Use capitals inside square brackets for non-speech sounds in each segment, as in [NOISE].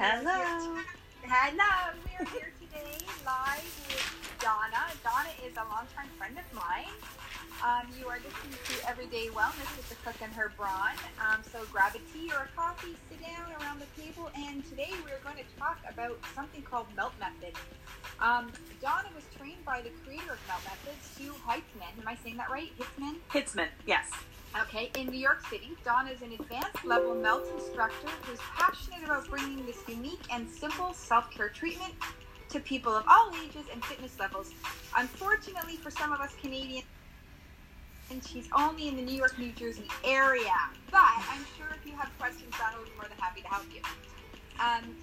Hello. Hello. We're here today live with Donna. Donna is a longtime friend of mine. Um, you are listening to Everyday Wellness with the cook and her brawn. Um, so grab a tea or a coffee, sit down around the table, and today we're going to talk about something called Melt Method. Um, Donna was trained by the creator of Melt Method, Sue Heitzman. Am I saying that right? Hitzmann? Hitzmann, yes. Okay, in New York City, Donna is an advanced level melt instructor who's passionate about bringing this unique and simple self care treatment to people of all ages and fitness levels. Unfortunately, for some of us Canadians, and she's only in the New York, New Jersey area. But I'm sure if you have questions, Donna will be more than happy to help you. Um,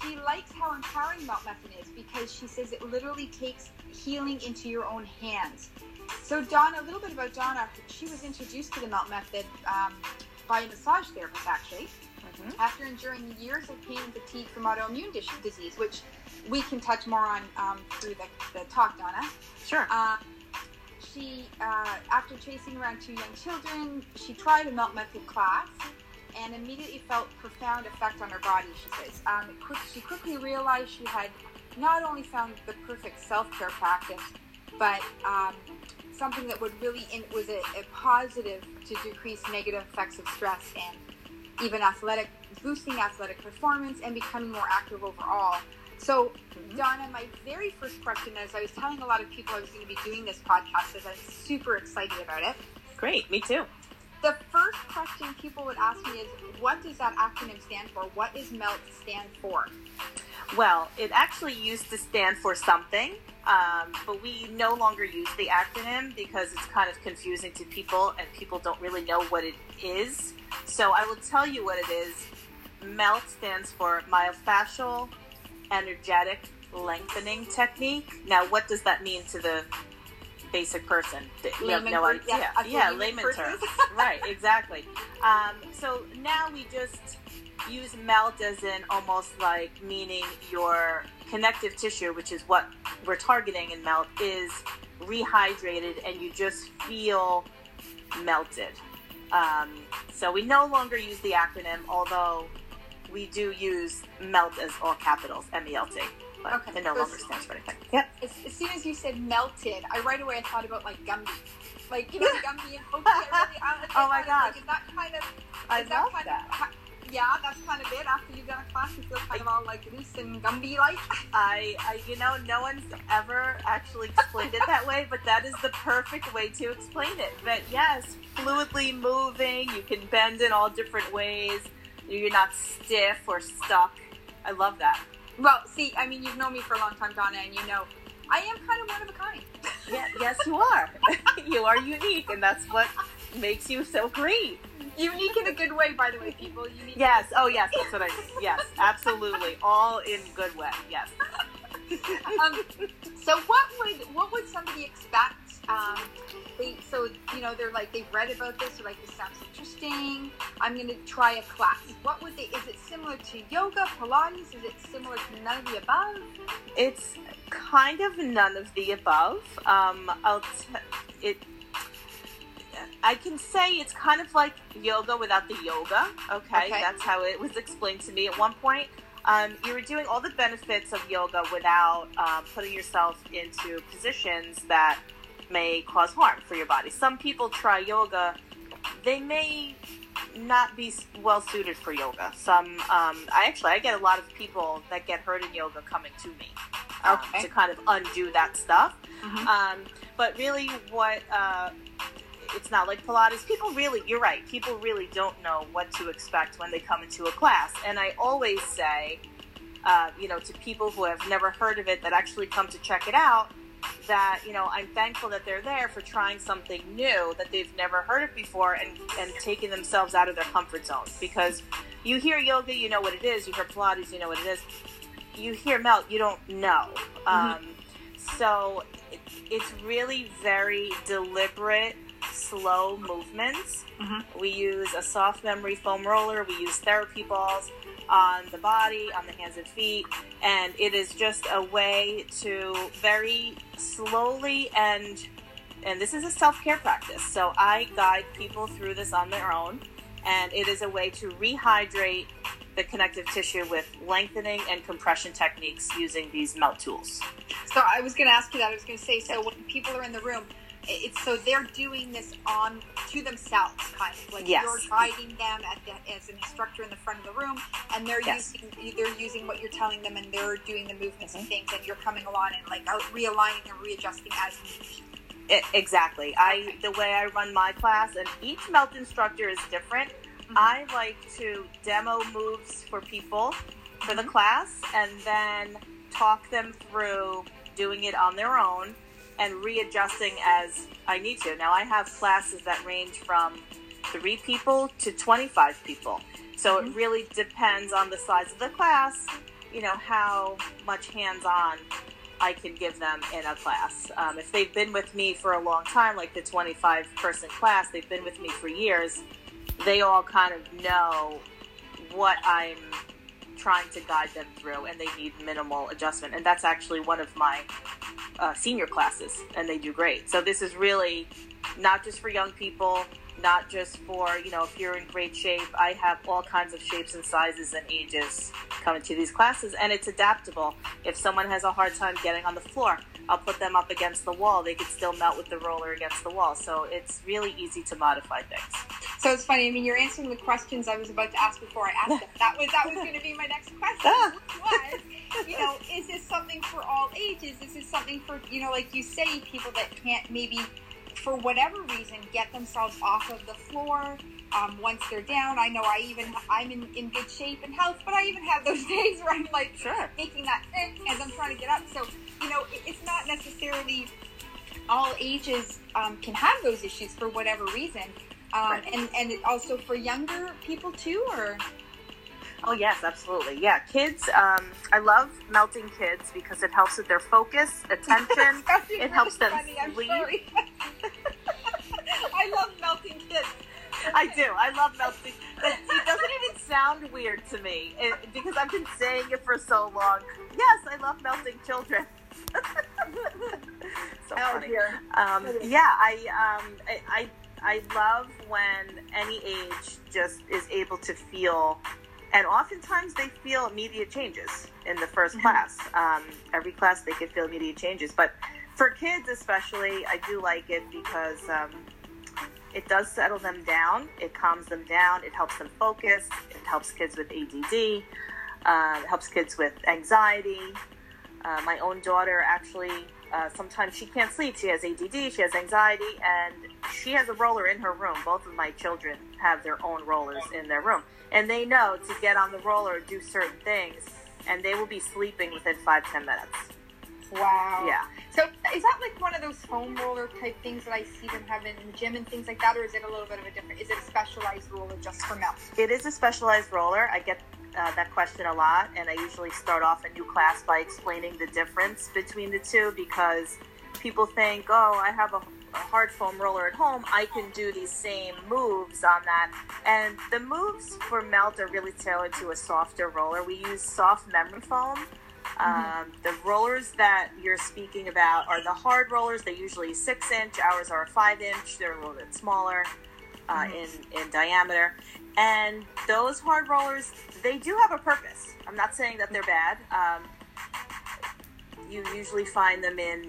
she likes how empowering Melt Method is because she says it literally takes healing into your own hands. So, Donna, a little bit about Donna. She was introduced to the Melt Method um, by a massage therapist, actually, Mm-hmm. after enduring years of pain and fatigue from autoimmune dis- disease, which we can touch more on um, through the, the talk, Donna. Sure. Uh, she, uh, after chasing around two young children, she tried a Melt Method class and immediately felt profound effect on her body, she says. Um, quick, she quickly realized she had not only found the perfect self-care practice, but um, something that would really, in, was a, a positive to decrease negative effects of stress and even athletic, boosting athletic performance and becoming more active overall. So, Donna, my very first question is I was telling a lot of people I was going to be doing this podcast because I'm super excited about it. Great, me too. The first question people would ask me is, what does that acronym stand for? What does MELT stand for? Well, it actually used to stand for something, um, but we no longer use the acronym because it's kind of confusing to people and people don't really know what it is. So I will tell you what it is. MELT stands for myofascial energetic lengthening technique. Now, what does that mean to the basic person? We have no idea. yeah, Yeah, layman layman terms. right, exactly. [LAUGHS] Um, so now we just use melt as in almost like meaning your connective tissue, which is what we're targeting in melt, is rehydrated and you just feel melted. Um, so we no longer use the acronym, although we do use melt as all capitals, M E L T. But Okay. it no So longer stands for anything. Yep. As, as soon as you said melted, I right away I thought about like Gumby. Like, you know, the [LAUGHS] Gumby and Pokey. I really, I, Oh my I, gosh. Like, is that kind of, I is that love kind that. Yeah, that's kind of it. After you've done a class, you feel kind of all like loose and Gumby like. I, I, you know, no one's ever actually explained it that way, but that is the perfect way to explain it. But yes, fluidly moving, you can bend in all different ways. You're not stiff or stuck. I love that. Well, see, I mean, you've known me for a long time, Donna, and you know, I am kind of one of a kind. Yeah, yes, you are. [LAUGHS] you are unique, and that's what makes you so great. Unique in a good way, by the way, people. Unique. Yes. Oh, yes. That's what I. Yes, absolutely. All in good way. Yes. [LAUGHS] um, so what would what would somebody expect? Um, they so you know they're like they've read about this. They're like this sounds interesting. I'm going to try a class. What would they? Is it similar to yoga, Pilates? Is it similar to none of the above? It's kind of none of the above. Um, I'll t- it. I can say it's kind of like yoga without the yoga. Okay, Okay. that's how it was explained to me at one point. Um, you were doing all the benefits of yoga without um, putting yourself into positions that may cause harm for your body. Some people try yoga; they may not be well suited for yoga. Some, um, I actually, I get a lot of people that get hurt in yoga coming to me um, Okay. to kind of undo that stuff. Mhm. Um, but really, what uh, it's not like Pilates. People really, you're right. People really don't know what to expect when they come into a class. And I always say, uh, you know, to people who have never heard of it that actually come to check it out, that you know, I'm thankful that they're there for trying something new that they've never heard of before and and taking themselves out of their comfort zone Because you hear yoga, you know what it is. You hear Pilates, you know what it is. You hear melt, you don't know. Um, so it, it's really very deliberate, slow movements. Mhm. We use a soft memory foam roller. We use therapy balls on the body, on the hands and feet, and it is just a way to very slowly and and this is a self-care practice. So I guide people through this on their own, and it is a way to rehydrate the connective tissue with lengthening and compression techniques using these melt tools. So I was going to ask you that. I was going to say, so when people are in the room, it's so they're doing this on to themselves, kind of like Yes. you're guiding them at the, as an instructor in the front of the room, and they're Yes. using they're using what you're telling them, and they're doing the movements Mm-hmm. and things, and you're coming along and like realigning and readjusting as needed. I- exactly. I the way I run my class, and each melt instructor is different. I like to demo moves for people for the class, and then talk them through doing it on their own and readjusting as I need to. Now I have classes that range from three people to twenty-five people, so it really depends on the size of the class. You know how much hands-on I can give them in a class. Um, if they've been with me for a long time, like the 25 person class, they've been with me for years, they all kind of know what I'm trying to guide them through and they need minimal adjustment. And that's actually one of my uh, senior classes, and they do great. So this is really not just for young people. Not just for, you know, if you're in great shape. I have all kinds of shapes and sizes and ages coming to these classes, and it's adaptable. If someone has a hard time getting on the floor, I'll put them up against the wall. They could still melt with the roller against the wall. So it's really easy to modify things. So it's funny. I mean, you're answering the questions I was about to ask before I asked them. That was that was going to be my next question. Ah. Was you know, is this something for all ages? Is this something for you know, like you say, people that can't maybe, for whatever reason, get themselves off of the floor um, once they're down? I know I even I'm in, in good shape and health, but I even have those [LAUGHS] days where I'm like Sure. making that eh, as I'm trying to get up. So you know, it, it's not necessarily all ages um, can have those issues for whatever reason. Um, Right. and and it also for younger people too, or Oh yes, absolutely. Yeah, kids. Um, I love melting kids because it helps with their focus, attention. [LAUGHS] it helps them Funny, I'm sleep. sorry. [LAUGHS] I love melting kids. I do. I love melting. But it doesn't even sound weird to me it, because I've been saying it for so long. Yes, I love melting children. [LAUGHS] so Oh, funny. dear. Um, yeah, I, um, I, I, I love when any age just is able to feel, and oftentimes they feel immediate changes in the 1st Mhm. class. Um, every class they can feel immediate changes, but for kids especially, I do like it because um, it does settle them down. It calms them down. It helps them focus. It helps kids with ADD. Uh, it helps kids with anxiety. Uh, my own daughter actually, uh, sometimes she can't sleep. She has ADD, she has anxiety, and she has a roller in her room. Both of my children have their own rollers in their room. And they know to get on the roller, do certain things, and they will be sleeping within five, ten minutes. Wow. Yeah. So is that like one of those foam roller type things that I see them have in the gym and things like that, or is it a little bit of a different? Is it a specialized roller just for melt? It is a specialized roller. I get uh, that question a lot, and I usually start off a new class by explaining the difference between the two because people think, oh, I have a, a hard foam roller at home. I can do these same moves on that. And the moves for melt are really tailored to a softer roller. We use soft memory foam. Um, the rollers that you're speaking about are the hard rollers. They're usually six inch. Ours are five inch. They're a little bit smaller uh, in in diameter. And those hard rollers, they do have a purpose. I'm not saying that they're bad. Um, you usually find them in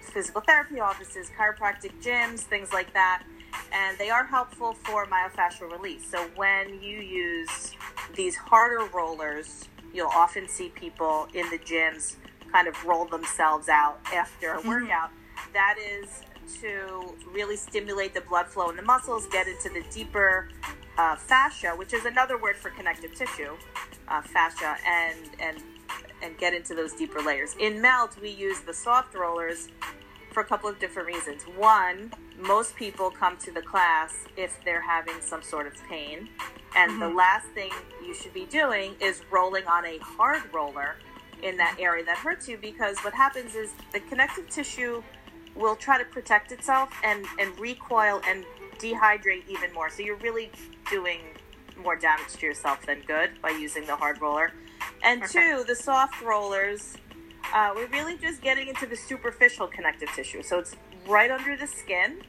physical therapy offices, chiropractic gyms, things like that. And they are helpful for myofascial release. So when you use these harder rollers, you'll often see people in the gyms kind of roll themselves out after a Mhm. workout. That is to really stimulate the blood flow in the muscles, get into the deeper uh, fascia, which is another word for connective tissue, uh, fascia, and and and get into those deeper layers. In melt, we use the soft rollers for a couple of different reasons. One, most people come to the class if they're having some sort of pain, and the Mhm. last thing you should be doing is rolling on a hard roller in that area that hurts you because what happens is the connective tissue will try to protect itself and, and recoil and dehydrate even more. So you're really doing more damage to yourself than good by using the hard roller. And Okay. two, the soft rollers, uh, we're really just getting into the superficial connective tissue. So it's right under the skin.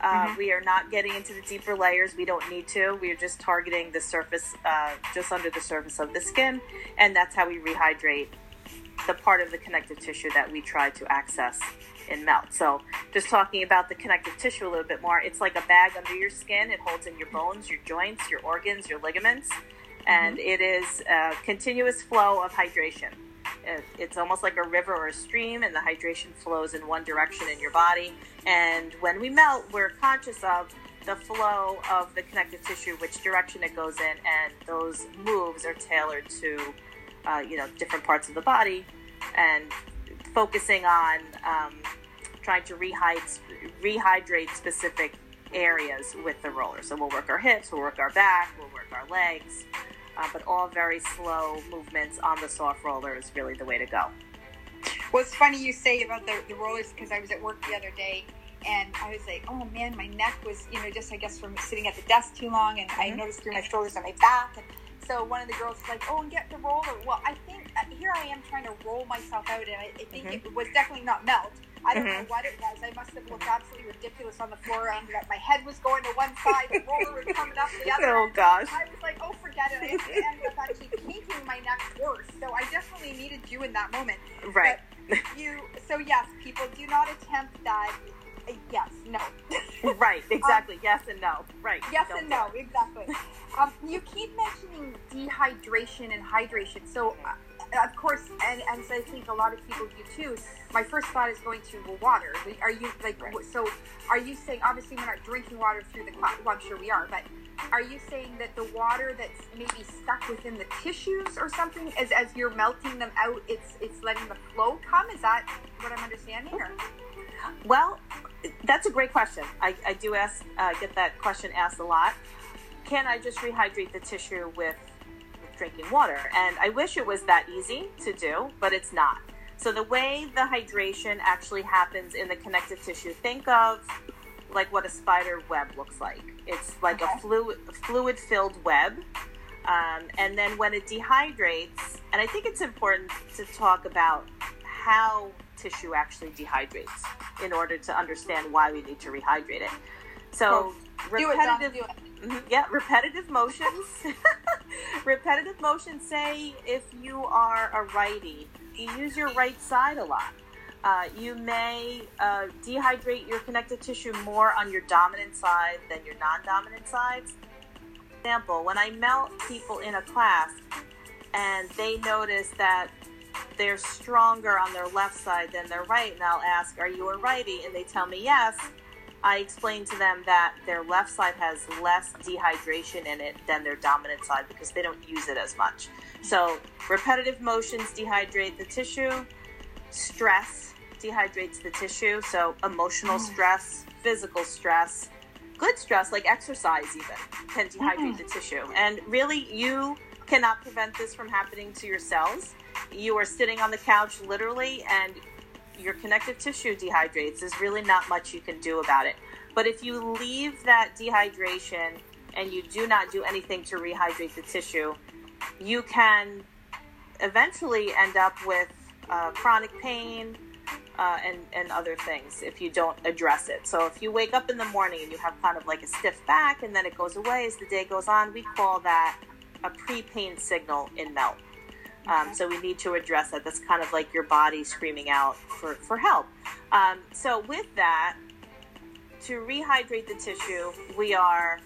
Uh, mm-hmm. We are not getting into the deeper layers. We don't need to. We are just targeting the surface, uh, just under the surface of the skin, and that's how we rehydrate the part of the connective tissue that we try to access in melt. So, just talking about the connective tissue a little bit more, it's like a bag under your skin. It holds in your bones, your joints, your organs, your ligaments, and mm-hmm. it is a continuous flow of hydration. It's almost like a river or a stream, and the hydration flows in one direction in your body. And when we melt, we're conscious of the flow of the connective tissue, which direction it goes in, and those moves are tailored to, uh, you know, different parts of the body, and focusing on um, trying to rehydrate, rehydrate specific areas with the roller. So we'll work our hips, we'll work our back, we'll work our legs, uh, but all very slow movements on the soft roller is really the way to go. Well, it's funny you say about the, the rollers because I was at work the other day and I was like, oh man, my neck was, you know, just I guess from sitting at the desk too long, and mm-hmm. I noticed through my shoulders and my back. And so one of the girls was like, oh, and get the roller. Well, I think uh, here I am trying to roll myself out, and I, I think mm-hmm. it was definitely not melt. I don't mm-hmm. know what it was. I must have looked absolutely ridiculous on the floor. I ended up, my head was going to one side, the roller was coming up the other. [LAUGHS] Oh gosh! I was like, oh, forget it. I ended up [LAUGHS] actually making my neck worse. So I definitely needed you in that moment. Right. But you. So yes, people do not attempt that. Uh, yes. No. [LAUGHS] right. Exactly. Um, yes and no. Right. Yes and no. Exactly. Um, you keep mentioning dehydration and hydration. So. Uh, of course, and, and so I think a lot of people do too. My first thought is going to well, water. Are you like right. so? Are you saying obviously we're not drinking water through the cloud? Well, I'm sure we are, but are you saying that the water that's maybe stuck within the tissues or something, as as you're melting them out, it's it's letting the flow come? Is that what I'm understanding? Or? Well, that's a great question. I, I do ask uh, get that question asked a lot. Can I just rehydrate the tissue with drinking water. And I wish it was that easy to do, but it's not. So the way the hydration actually happens in the connective tissue, think of like what a spider web looks like. It's like okay. a fluid fluid filled web. Um, and then when it dehydrates, and I think it's important to talk about how tissue actually dehydrates in order to understand why we need to rehydrate it. So repetitive, it, it. Mm-hmm, yeah, repetitive motions. [LAUGHS] repetitive motions. Say if you are a righty, you use your right side a lot. Uh, you may uh, dehydrate your connective tissue more on your dominant side than your non-dominant sides. Example: When I melt people in a class, and they notice that they're stronger on their left side than their right, and I'll ask, "Are you a righty?" and they tell me yes I explained to them that their left side has less dehydration in it than their dominant side because they don't use it as much. So, repetitive motions dehydrate the tissue, stress dehydrates the tissue. So, emotional mm. stress, physical stress, good stress, like exercise, even, can dehydrate mm. the tissue. And really, you cannot prevent this from happening to your cells. You are sitting on the couch literally, and your connective tissue dehydrates, there's really not much you can do about it. But if you leave that dehydration and you do not do anything to rehydrate the tissue, you can eventually end up with uh, chronic pain uh, and, and other things if you don't address it. So if you wake up in the morning and you have kind of like a stiff back and then it goes away as the day goes on, we call that a pre pain signal in melt. Um, so we need to address that. That's kind of like your body screaming out for, for help. Um, so with that, to rehydrate the tissue, we are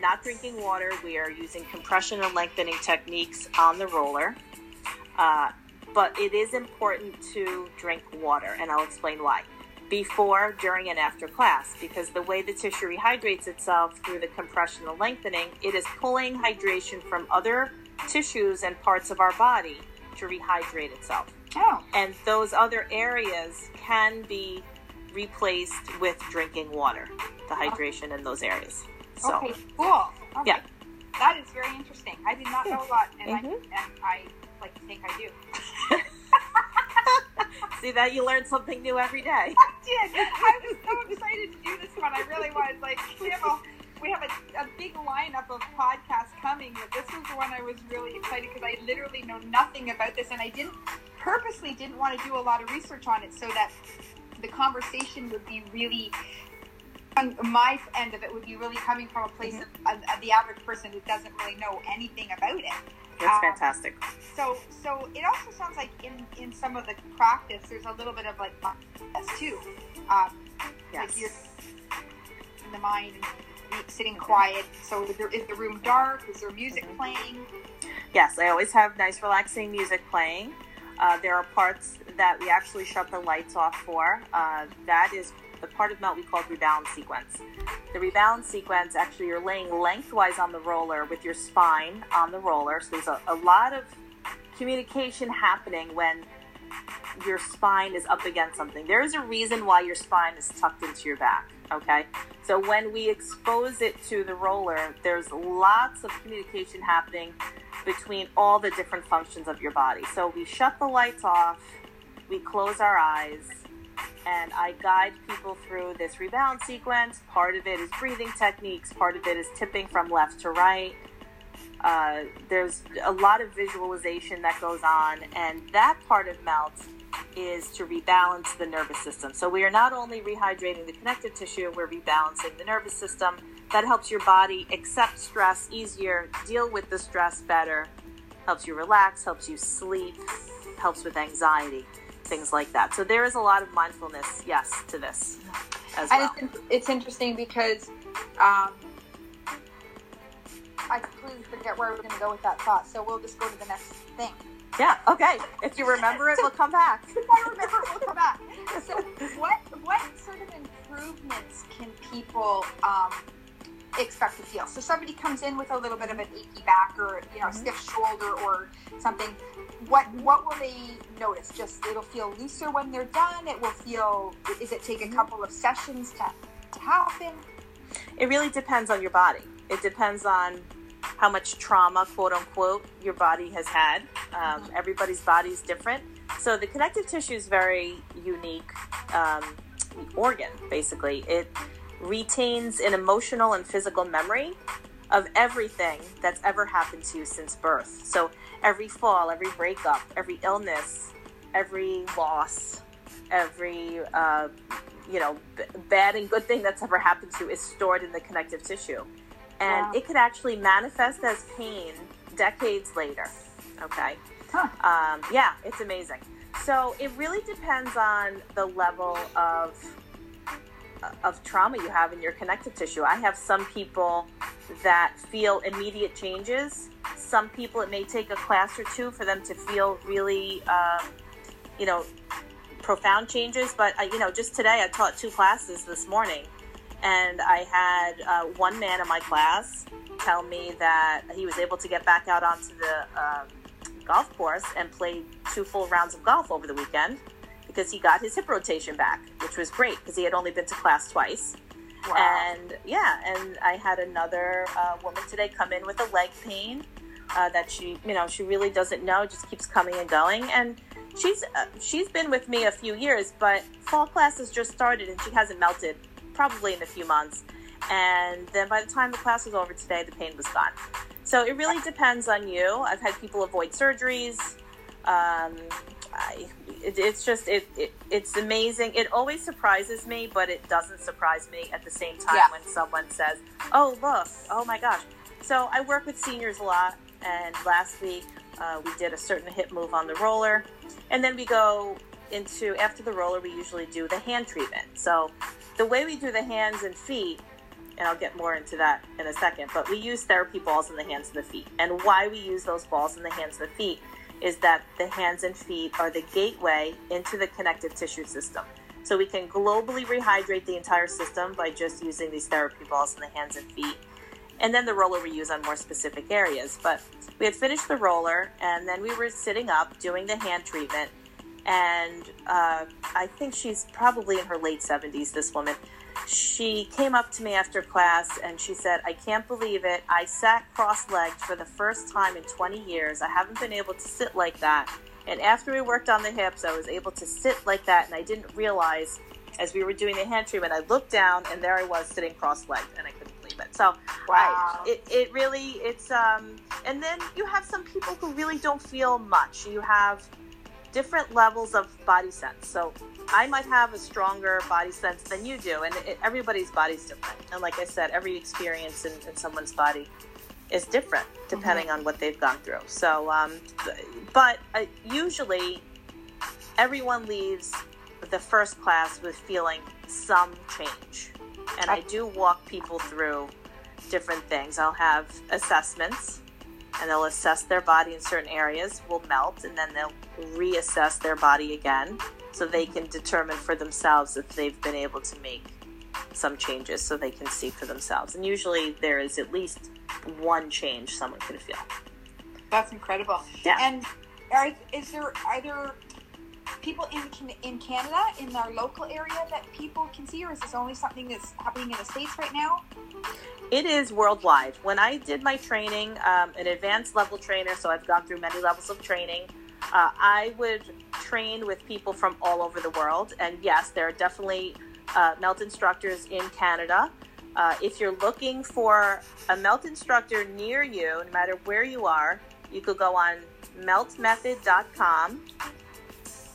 not drinking water. We are using compression and lengthening techniques on the roller. Uh, but it is important to drink water, and I'll explain why. Before, during, and after class, because the way the tissue rehydrates itself through the compression and lengthening, it is pulling hydration from other tissues and parts of our body to rehydrate itself. Oh. And those other areas can be replaced with drinking water, the hydration in those areas. So, okay, cool. Okay. Yeah. That is very interesting. I did not know a lot, and, mm-hmm. I, and I like to think I do. [LAUGHS] See that you learn something new every day. [LAUGHS] I did. I was so excited to do this one. I really was. Like, you know, we have a, a big lineup of podcasts coming, but this was the one I was really excited because I literally know nothing about this, and I didn't purposely didn't want to do a lot of research on it so that the conversation would be really on my end of it would be really coming from a place mm-hmm. of, of, the average person who doesn't really know anything about it. That's um, fantastic. So, so it also sounds like in in some of the practice, there's a little bit of like mindfulness too. Um, yes. Like you're in the mind, sitting quiet. So, is, there, is the room dark? Is there music mm-hmm. playing? Yes, I always have nice, relaxing music playing. Uh, there are parts that we actually shut the lights off for. Uh, that is the part of melt we call rebalance sequence. The rebalance sequence, actually, you're laying lengthwise on the roller with your spine on the roller. So there's a, a lot of communication happening when your spine is up against something. There is a reason why your spine is tucked into your back. Okay. So when we expose it to the roller, there's lots of communication happening between all the different functions of your body. So we shut the lights off, we close our eyes, and I guide people through this rebalance sequence. Part of it is breathing techniques, part of it is tipping from left to right. Uh, there's a lot of visualization that goes on, and that part of melt is to rebalance the nervous system. So we are not only rehydrating the connective tissue, we're rebalancing the nervous system. That helps your body accept stress easier, deal with the stress better, helps you relax, helps you sleep, helps with anxiety things like that. So there is a lot of mindfulness, yes, to this as well. And it's, it's interesting because um, I completely forget where we're going to go with that thought. So we'll just go to the next thing. Yeah. Okay. If you remember it, we'll come back. [LAUGHS] if I remember it, we'll come back. So what what sort of improvements can people um, expect to feel? So somebody comes in with a little bit of an achy back or you know mm-hmm. stiff shoulder or something what what will they notice? Just it'll feel looser when they're done. It will feel. Is it take a mm-hmm. couple of sessions to to happen? It really depends on your body. It depends on how much trauma, quote unquote, your body has had. Um. Everybody's body is different. So the connective tissue is very unique um, organ. Basically, it retains an emotional and physical memory of everything that's ever happened to you since birth. So every fall, every breakup, every illness, every loss, every uh, you know b- bad and good thing that's ever happened to you is stored in the connective tissue, and wow. it could actually manifest as pain decades later. Okay, huh. um, yeah, it's amazing. So it really depends on the level of of trauma you have in your connective tissue. I have some people that feel immediate changes. Some people, it may take a class or two for them to feel really, um, you know, profound changes. But, uh, you know, just today I taught two classes this morning, and I had uh, one man in my class tell me that he was able to get back out onto the um, golf course and play two full rounds of golf over the weekend because he got his hip rotation back, which was great because he had only been to class twice. Wow. And yeah, and I had another uh, woman today come in with a leg pain uh, that she, you know, she really doesn't know, just keeps coming and going. And she's uh, she's been with me a few years, but fall classes just started and she hasn't melted, probably in a few months. And then by the time the class was over today, the pain was gone. So it really depends on you. I've had people avoid surgeries. Um, I, it, it's just it, it, it's amazing. It always surprises me, but it doesn't surprise me at the same time yeah. when someone says, "Oh, look! Oh my gosh!" So I work with seniors a lot, and last week uh, we did a certain hip move on the roller, and then we go into after the roller we usually do the hand treatment. So the way we do the hands and feet and I'll get more into that in a second. But we use therapy balls in the hands and the feet. And why we use those balls in the hands and the feet is that the hands and feet are the gateway into the connective tissue system. So we can globally rehydrate the entire system by just using these therapy balls in the hands and feet. And then the roller we use on more specific areas. But we had finished the roller and then we were sitting up doing the hand treatment. And uh, I think she's probably in her late 70s, this woman she came up to me after class and she said, I can't believe it. I sat cross legged for the first time in 20 years. I haven't been able to sit like that. And after we worked on the hips, I was able to sit like that. And I didn't realize as we were doing the hand treatment, I looked down and there I was sitting cross legged and I couldn't believe it. So, wow. I, it, it really, it's, um, and then you have some people who really don't feel much. You have, different levels of body sense. So I might have a stronger body sense than you do, and it, everybody's body's different. And like I said, every experience in, in someone's body is different depending mm-hmm. on what they've gone through. So, um, but uh, usually everyone leaves the first class with feeling some change. And I do walk people through different things. I'll have assessments and they'll assess their body in certain areas, will melt, and then they'll reassess their body again so they can determine for themselves if they've been able to make some changes so they can see for themselves. And usually there is at least one change someone can feel. That's incredible. Yeah. And are, is there are there people in in Canada in our local area that people can see, or is this only something that's happening in the states right now? It is worldwide. When I did my training, um, an advanced level trainer, so I've gone through many levels of training. Uh, I would train with people from all over the world, and yes, there are definitely uh, melt instructors in Canada. Uh, if you're looking for a melt instructor near you, no matter where you are, you could go on meltmethod.com.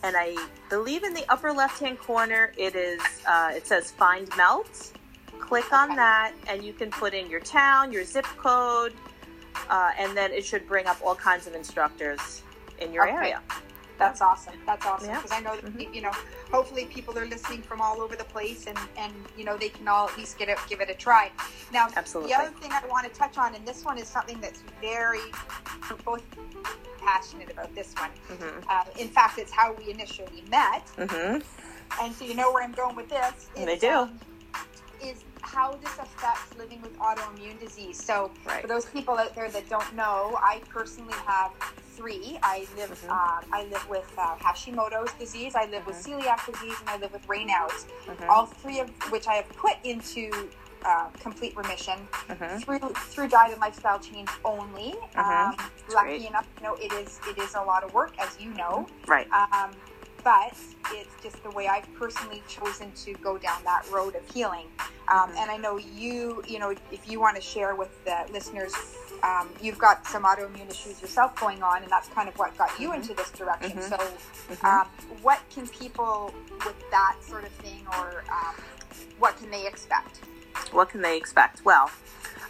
And I believe in the upper left hand corner, it is uh, it says Find Melt. Click on that, and you can put in your town, your zip code, uh, and then it should bring up all kinds of instructors in your okay. area. That's awesome. That's awesome because yeah. I know that mm-hmm. you know. Hopefully, people are listening from all over the place, and and you know they can all at least get it, give it a try. Now, Absolutely. the other thing I want to touch on, and this one is something that's very both passionate about. This one, mm-hmm. uh, in fact, it's how we initially met, mm-hmm. and so you know where I'm going with this. Is, they do. Um, is how this affects living with autoimmune disease. So, right. for those people out there that don't know, I personally have three. I live mm-hmm. um, I live with uh, Hashimoto's disease, I live mm-hmm. with celiac disease, and I live with Raynaud's. Mm-hmm. All three of which I have put into uh, complete remission mm-hmm. through through diet and lifestyle change only. Mm-hmm. Um, lucky great. enough, you know, it is it is a lot of work, as you know. Right. Um, but it's just the way I've personally chosen to go down that road of healing. Um, mm-hmm. And I know you, you know, if you want to share with the listeners, um, you've got some autoimmune issues yourself going on, and that's kind of what got you mm-hmm. into this direction. Mm-hmm. So, mm-hmm. um, what can people with that sort of thing, or um, what can they expect? What can they expect? Well,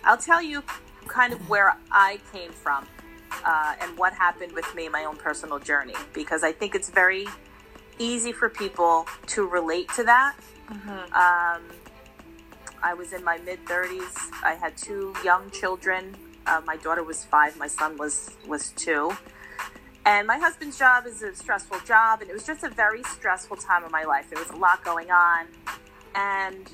I'll tell you kind of where I came from. Uh, and what happened with me, my own personal journey, because I think it's very easy for people to relate to that. Mm-hmm. Um, I was in my mid 30s. I had two young children. Uh, my daughter was five. My son was was two. And my husband's job is a stressful job, and it was just a very stressful time of my life. There was a lot going on, and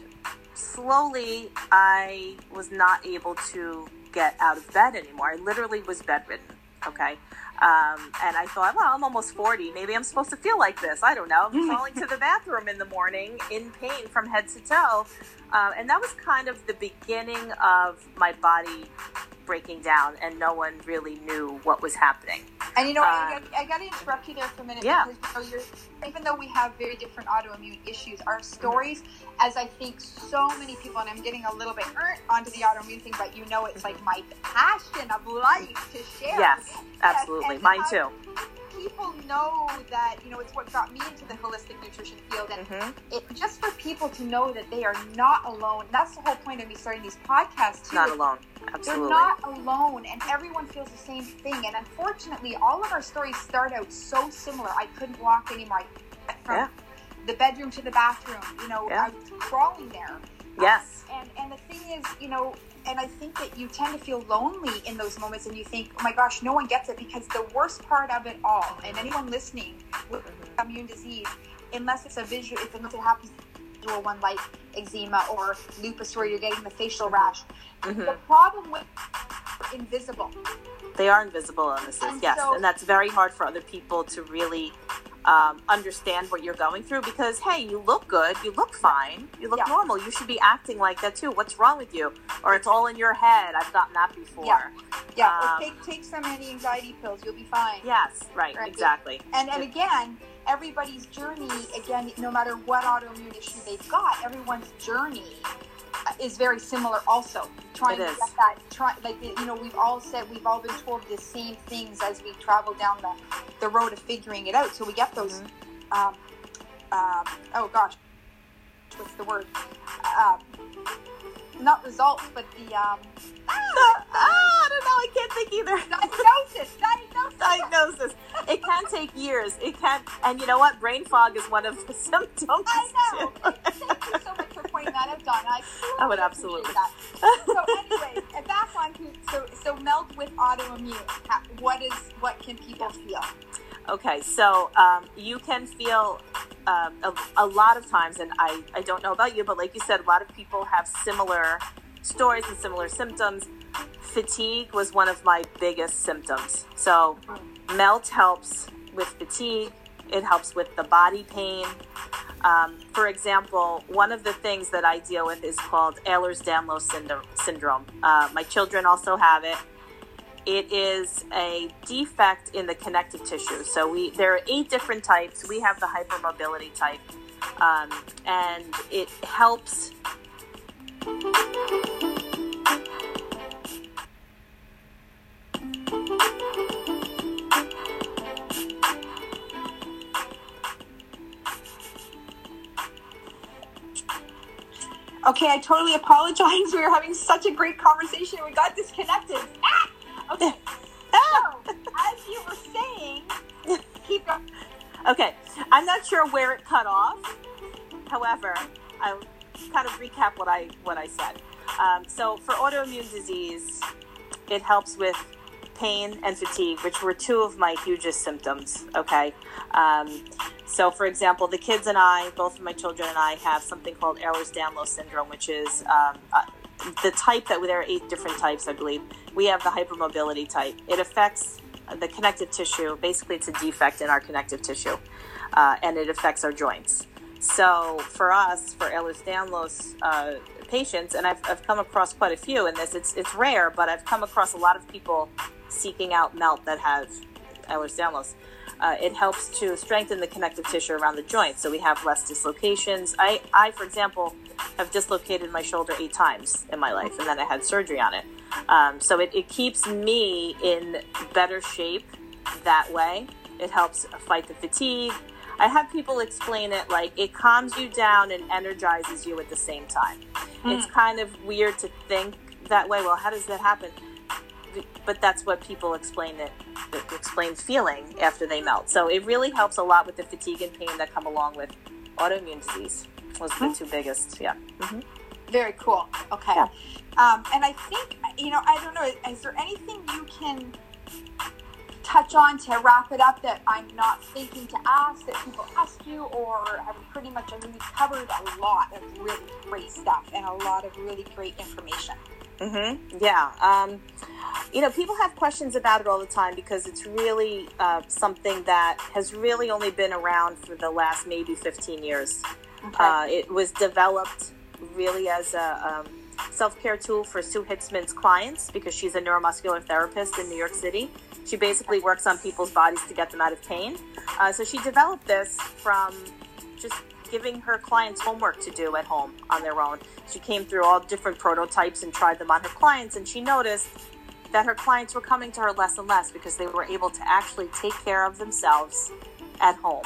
slowly I was not able to get out of bed anymore. I literally was bedridden. Okay. Um, and I thought, well, I'm almost 40. Maybe I'm supposed to feel like this. I don't know. I'm falling to the bathroom in the morning in pain from head to toe. Uh, and that was kind of the beginning of my body breaking down, and no one really knew what was happening. And you know, uh, I, I got to interrupt you there for a minute yeah. because you know, even though we have very different autoimmune issues, our stories, as I think so many people, and I'm getting a little bit hurt onto the autoimmune thing, but you know, it's like my passion of life to share. Yes, absolutely, yes, mine too people know that you know it's what got me into the holistic nutrition field. And mm-hmm. it just for people to know that they are not alone. That's the whole point of me starting these podcasts too. Not alone. Absolutely. they're not alone and everyone feels the same thing. And unfortunately all of our stories start out so similar. I couldn't walk anymore from yeah. the bedroom to the bathroom you know yeah. i was crawling there. Yes. Um, and and the thing is you know and I think that you tend to feel lonely in those moments, and you think, "Oh my gosh, no one gets it." Because the worst part of it all, and anyone listening with immune disease, unless it's a visual, if it happens to a visual one like eczema or lupus, where you're getting the facial rash, mm-hmm. the problem with invisible. They are invisible illnesses, and yes, so, and that's very hard for other people to really um, understand what you're going through because hey you look good you look fine you look yeah. normal. You should be acting like that too. What's wrong with you? Or it's all in your head. I've gotten that before. Yeah, yeah. Um, take, take some anti-anxiety pills. You'll be fine. Yes right, right. exactly. And and again everybody's journey again no matter what autoimmune issue they've got everyone's journey is very similar. Also, trying to get that. Try like you know, we've all said we've all been told the same things as we travel down the the road of figuring it out. So we get those. Mm-hmm. Um, um, oh gosh, what's the word? Um, not results, but the um, Ah, I don't know. I can't think either. diagnosis. Diagnosis. Diagnosis. It can take years. It can, and you know what? Brain fog is one of the [LAUGHS] symptoms. I know. too. Thank you so much for pointing that out, Donna. I, I would absolutely. That. So anyway, and back on so so melt with autoimmune. What is what can people feel? Okay, so um, you can feel um, a, a lot of times, and I, I don't know about you, but like you said, a lot of people have similar stories and similar symptoms. Fatigue was one of my biggest symptoms. So, melt helps with fatigue, it helps with the body pain. Um, for example, one of the things that I deal with is called Ehlers Danlos syndrome. Uh, my children also have it it is a defect in the connective tissue. So we there are eight different types. We have the hypermobility type, um, and it helps. Okay, I totally apologize. [LAUGHS] We were having such a great conversation. We got disconnected. Ah! Okay. So, as you were saying, keep going. [LAUGHS] Okay, I'm not sure where it cut off. However, I'll kind of recap what I what I said. Um, so for autoimmune disease, it helps with pain and fatigue, which were two of my hugest symptoms. Okay, um, so for example, the kids and I, both of my children and I, have something called Ehlers-Danlos syndrome, which is um, uh, the type that there are eight different types, I believe. We have the hypermobility type. It affects the connective tissue. Basically, it's a defect in our connective tissue, uh, and it affects our joints. So for us, for Ehlers-Danlos uh, patients, and I've, I've come across quite a few in this. It's it's rare, but I've come across a lot of people seeking out melt that have Ehlers-Danlos. Uh, it helps to strengthen the connective tissue around the joint so we have less dislocations. I, I, for example, have dislocated my shoulder eight times in my life, and then I had surgery on it. Um, so it, it keeps me in better shape that way. It helps fight the fatigue. I have people explain it like it calms you down and energizes you at the same time. It's kind of weird to think that way. Well, how does that happen? But that's what people explain it explain feeling after they melt. So it really helps a lot with the fatigue and pain that come along with autoimmune disease. Was the two biggest, yeah. hmm Very cool. Okay. Yeah. Um, and I think, you know, I don't know, is there anything you can touch on to wrap it up that I'm not thinking to ask that people ask you, or have we pretty much, I mean, we've covered a lot of really great stuff and a lot of really great information. Mm-hmm. Yeah. Um, you know, people have questions about it all the time because it's really uh, something that has really only been around for the last maybe 15 years. Okay. Uh, it was developed really as a um, self care tool for Sue Hitzmann's clients because she's a neuromuscular therapist in New York City. She basically works on people's bodies to get them out of pain. Uh, so she developed this from just giving her clients homework to do at home on their own. She came through all different prototypes and tried them on her clients, and she noticed that her clients were coming to her less and less because they were able to actually take care of themselves at home.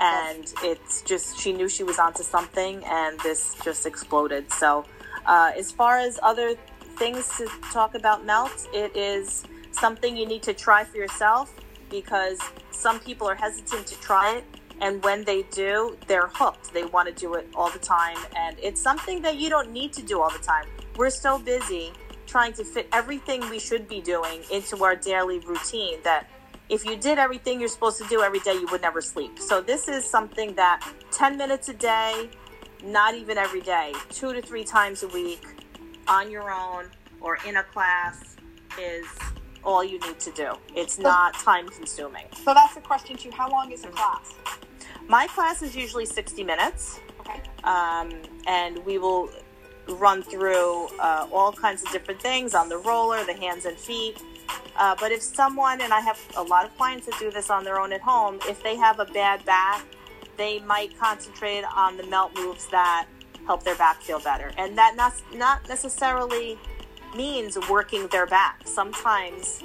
And it's just, she knew she was onto something, and this just exploded. So, uh, as far as other things to talk about melt, it is something you need to try for yourself because some people are hesitant to try it and when they do they're hooked. They want to do it all the time and it's something that you don't need to do all the time. We're so busy trying to fit everything we should be doing into our daily routine that if you did everything you're supposed to do every day you would never sleep. So this is something that 10 minutes a day not even every day two to three times a week on your own or in a class is all you need to do. It's not time consuming. So that's a question too. How long is a class? My class is usually 60 minutes Okay. um, and we will run through uh, all kinds of different things on the roller, the hands and feet. Uh, but if someone, and I have a lot of clients that do this on their own at home, if they have a bad back, they might concentrate on the melt moves that help their back feel better. And that not, not necessarily means working their back. Sometimes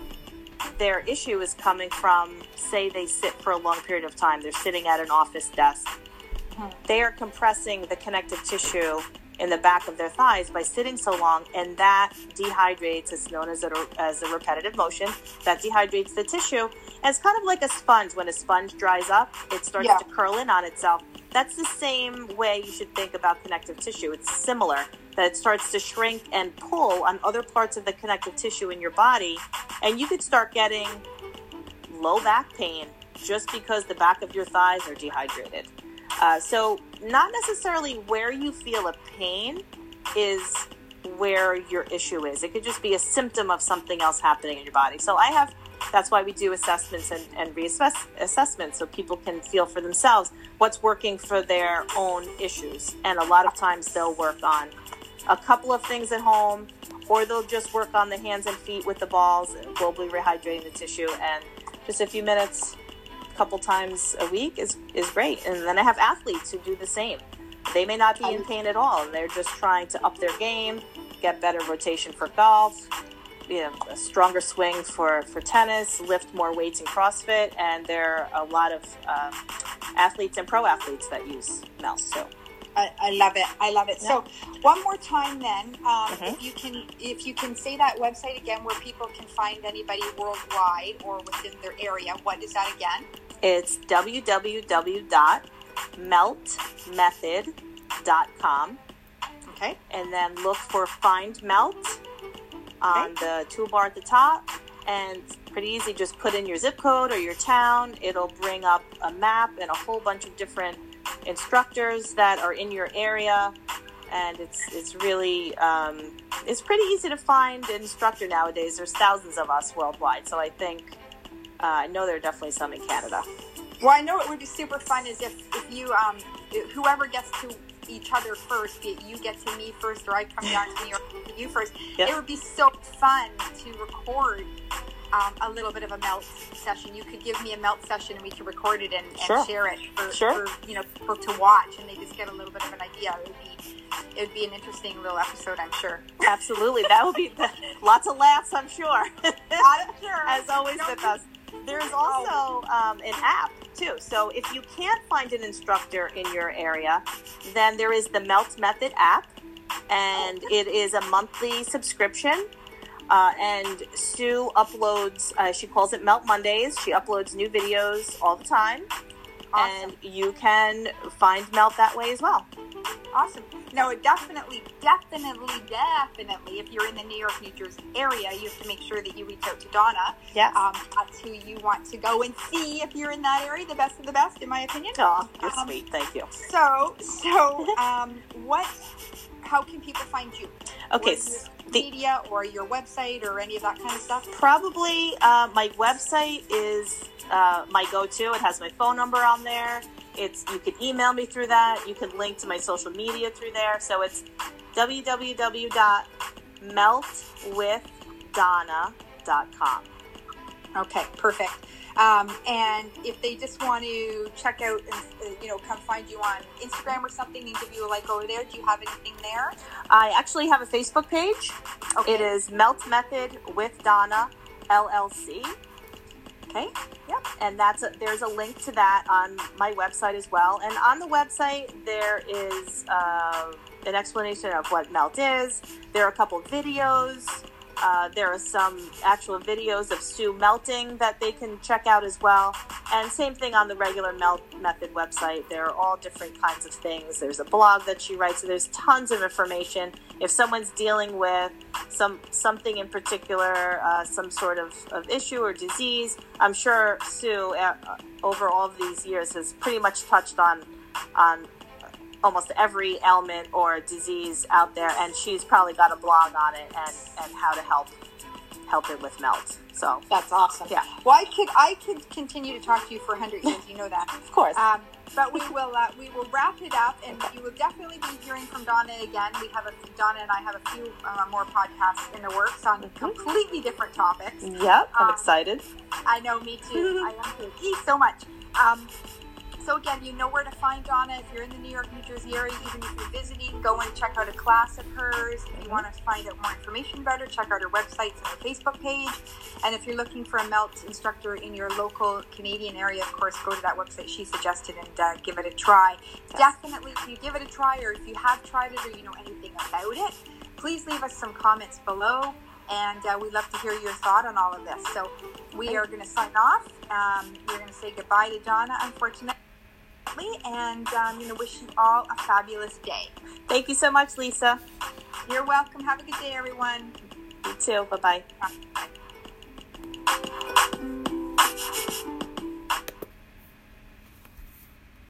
their issue is coming from, say, they sit for a long period of time, they're sitting at an office desk. They are compressing the connective tissue in the back of their thighs by sitting so long, and that dehydrates. It's known as a, as a repetitive motion that dehydrates the tissue. And it's kind of like a sponge. When a sponge dries up, it starts yeah. to curl in on itself. That's the same way you should think about connective tissue. It's similar that starts to shrink and pull on other parts of the connective tissue in your body, and you could start getting low back pain just because the back of your thighs are dehydrated. Uh, so, not necessarily where you feel a pain is where your issue is. It could just be a symptom of something else happening in your body. So, I have that's why we do assessments and, and reassessments so people can feel for themselves what's working for their own issues. And a lot of times they'll work on a couple of things at home, or they'll just work on the hands and feet with the balls, globally rehydrating the tissue, and just a few minutes, a couple times a week is, is great. And then I have athletes who do the same. They may not be in pain at all, and they're just trying to up their game, get better rotation for golf, you know, a stronger swing for, for tennis, lift more weights in CrossFit, and there are a lot of uh, athletes and pro athletes that use MELT. So I, I, love it. I love it. Yeah. So, one more time, then, um, mm-hmm. if you can, if you can say that website again, where people can find anybody worldwide or within their area. What is that again? It's www.meltmethod.com. Okay. And then look for Find Melt on okay. the toolbar at the top, and pretty easy. Just put in your zip code or your town. It'll bring up a map and a whole bunch of different instructors that are in your area, and it's it's really um, it's pretty easy to find an instructor nowadays. There's thousands of us worldwide, so I think uh, I know there are definitely some in Canada. Well, I know it would be super fun is if if you um, whoever gets to each other first, you get to me first, or I come down to New York to you first. Yep. It would be so fun to record um, a little bit of a melt session. You could give me a melt session and we could record it and, and sure. share it for, sure. for, you know people to watch and they just get a little bit of an idea. It would be it would be an interesting little episode, I'm sure. Absolutely, that would be the, lots of laughs, I'm sure. I'm sure, as always with us. There's also um, an app too. So if you can't find an instructor in your area, then there is the Melt Method app, and it is a monthly subscription uh, and Sue uploads, uh, she calls it Melt Mondays. She uploads new videos all the time. Awesome. And you can find Melt that way as well. Awesome. No, definitely, definitely, definitely, if you're in the New York, New Jersey area, you have to make sure that you reach out to Donna. Yes. Um, that's who you want to go and see if you're in that area, the best of the best, in my opinion. Oh, you're um, sweet. Thank you. So, so, [LAUGHS] um, what, how can people find you? Okay. The, media or your website or any of that kind of stuff? Probably uh, my website is uh, my go-to. It has my phone number on there. It's you can email me through that. You can link to my social media through there. So it's www.meltwithdonna.com. Okay, perfect. Um, and if they just want to check out and uh, you know come find you on Instagram or something and give you a like over there, do you have anything there? I actually have a Facebook page. Okay. It is Melt Method with Donna LLC. Okay. Yep. And that's a, there's a link to that on my website as well. And on the website there is uh, an explanation of what Melt is. There are a couple videos. Uh, there are some actual videos of Sue melting that they can check out as well. And same thing on the regular Melt Method website. There are all different kinds of things. There's a blog that she writes. So there's tons of information. If someone's dealing with some something in particular, uh, some sort of, of issue or disease, I'm sure Sue, uh, over all of these years, has pretty much touched on on almost every ailment or disease out there, and she's probably got a blog on it and, and how to help help it with melt. So that's awesome. Yeah. Well, I could I could continue to talk to you for hundred years. You know that, [LAUGHS] of course. Um, but we will uh, we will wrap it up, and you will definitely be hearing from Donna again. We have a Donna and I have a few uh, more podcasts in the works on mm-hmm. completely different topics. Yep, I'm um, excited. I know, me too. [LAUGHS] I am too. Thank so much. Um, So again, you know where to find Donna if you're in the New York, New Jersey area. Even if you're visiting, go and check out a class of hers. If you want to find out more information about her, check out her website and her Facebook page. And if you're looking for a melt instructor in your local Canadian area, of course, go to that website she suggested and uh, give it a try. Definitely, if you give it a try, or if you have tried it, or you know anything about it, please leave us some comments below and uh, we'd love to hear your thought on all of this. So we are going to sign off. Um, we're going to say goodbye to Donna, unfortunately, and and um, you know, wish you all a fabulous day. Thank you so much, Lisa. You're welcome. Have a good day, everyone. You too. Bye bye.